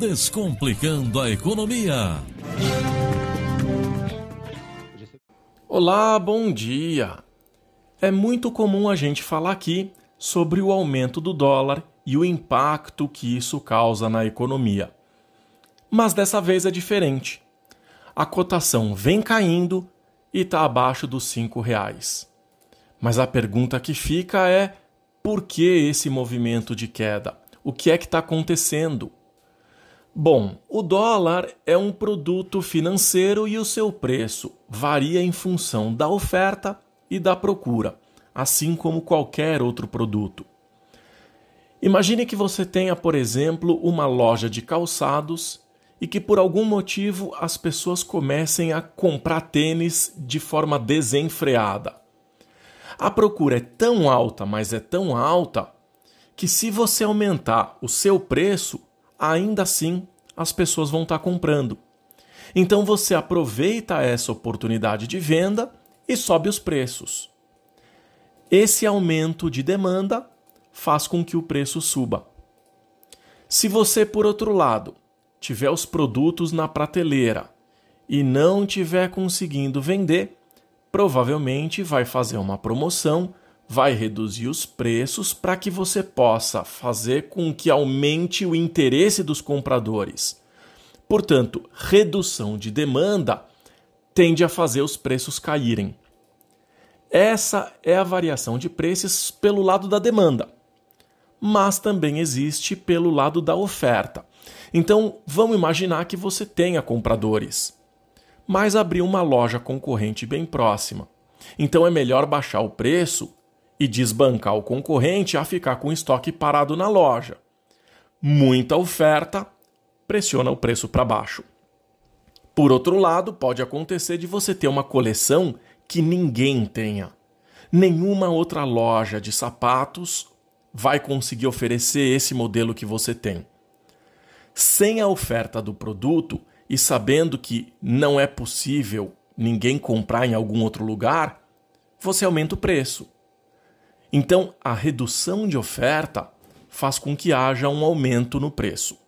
Descomplicando a Economia. Olá, bom dia! É muito comum a gente falar aqui sobre o aumento do dólar e o impacto que isso causa na economia. Mas dessa vez é diferente. A cotação vem caindo e está abaixo dos cinco reais. Mas a pergunta que fica é por que esse movimento de queda? O que é que está acontecendo? Bom, o dólar é um produto financeiro e o seu preço varia em função da oferta e da procura, assim como qualquer outro produto. Imagine que você tenha, por exemplo, uma loja de calçados e que por algum motivo as pessoas comecem a comprar tênis de forma desenfreada. A procura é tão alta, mas é tão alta, que se você aumentar o seu preço, ainda assim as pessoas vão estar comprando. Então você aproveita essa oportunidade de venda e sobe os preços. Esse aumento de demanda faz com que o preço suba. Se você, por outro lado, tiver os produtos na prateleira e não tiver conseguindo vender, provavelmente vai fazer uma promoção vai reduzir os preços para que você possa fazer com que aumente o interesse dos compradores. Portanto, redução de demanda tende a fazer os preços caírem. Essa é a variação de preços pelo lado da demanda, mas também existe pelo lado da oferta. Então, vamos imaginar que você tenha compradores, mas abriu uma loja concorrente bem próxima. Então é melhor baixar o preço e desbancar o concorrente a ficar com o estoque parado na loja. Muita oferta pressiona o preço para baixo. Por outro lado, pode acontecer de você ter uma coleção que ninguém tenha. Nenhuma outra loja de sapatos vai conseguir oferecer esse modelo que você tem. Sem a oferta do produto e sabendo que não é possível ninguém comprar em algum outro lugar, você aumenta o preço. Então, a redução de oferta faz com que haja um aumento no preço.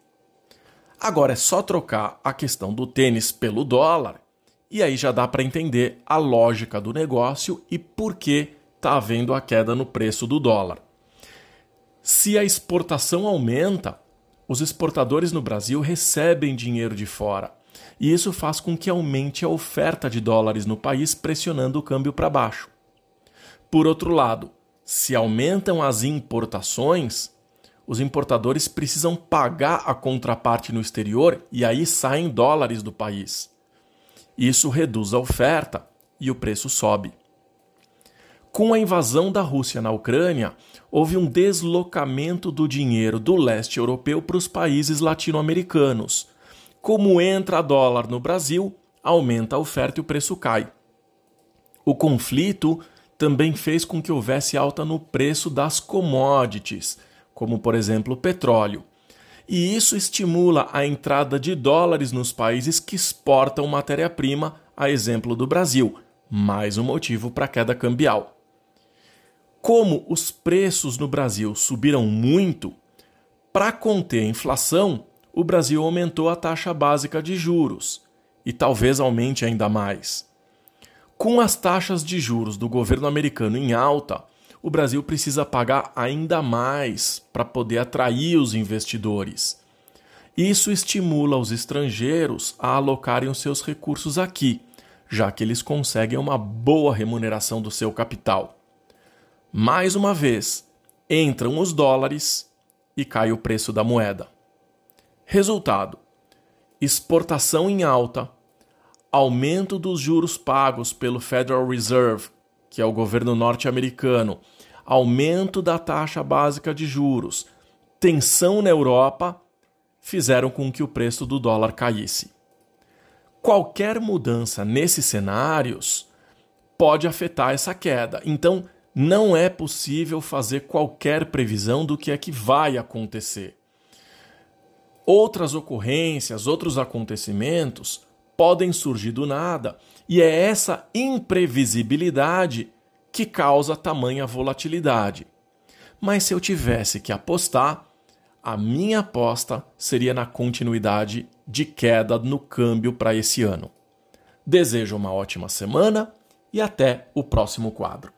Agora é só trocar a questão do tênis pelo dólar e aí já dá para entender a lógica do negócio e por que está havendo a queda no preço do dólar. Se a exportação aumenta, os exportadores no Brasil recebem dinheiro de fora e isso faz com que aumente a oferta de dólares no país, pressionando o câmbio para baixo. Por outro lado, se aumentam as importações, os importadores precisam pagar a contraparte no exterior e aí saem dólares do país. Isso reduz a oferta e o preço sobe. Com a invasão da Rússia na Ucrânia, houve um deslocamento do dinheiro do leste europeu para os países latino-americanos. Como entra dólar no Brasil, aumenta a oferta e o preço cai. O conflito também fez com que houvesse alta no preço das commodities, como por exemplo o petróleo. E isso estimula a entrada de dólares nos países que exportam matéria-prima, a exemplo do Brasil, mais um motivo para a queda cambial. Como os preços no Brasil subiram muito, para conter a inflação, o Brasil aumentou a taxa básica de juros e talvez aumente ainda mais. Com as taxas de juros do governo americano em alta, o Brasil precisa pagar ainda mais para poder atrair os investidores. Isso estimula os estrangeiros a alocarem os seus recursos aqui, já que eles conseguem uma boa remuneração do seu capital. Mais uma vez, entram os dólares e cai o preço da moeda. Resultado: exportação em alta aumento dos juros pagos pelo Federal Reserve, que é o governo norte-americano, aumento da taxa básica de juros, tensão na Europa, fizeram com que o preço do dólar caísse. Qualquer mudança nesses cenários pode afetar essa queda. Então, não é possível fazer qualquer previsão do que é que vai acontecer. Outras ocorrências, outros acontecimentos podem surgir do nada, e é essa imprevisibilidade que causa tamanha volatilidade. Mas se eu tivesse que apostar, a minha aposta seria na continuidade de queda no câmbio para esse ano. Desejo uma ótima semana e até o próximo quadro.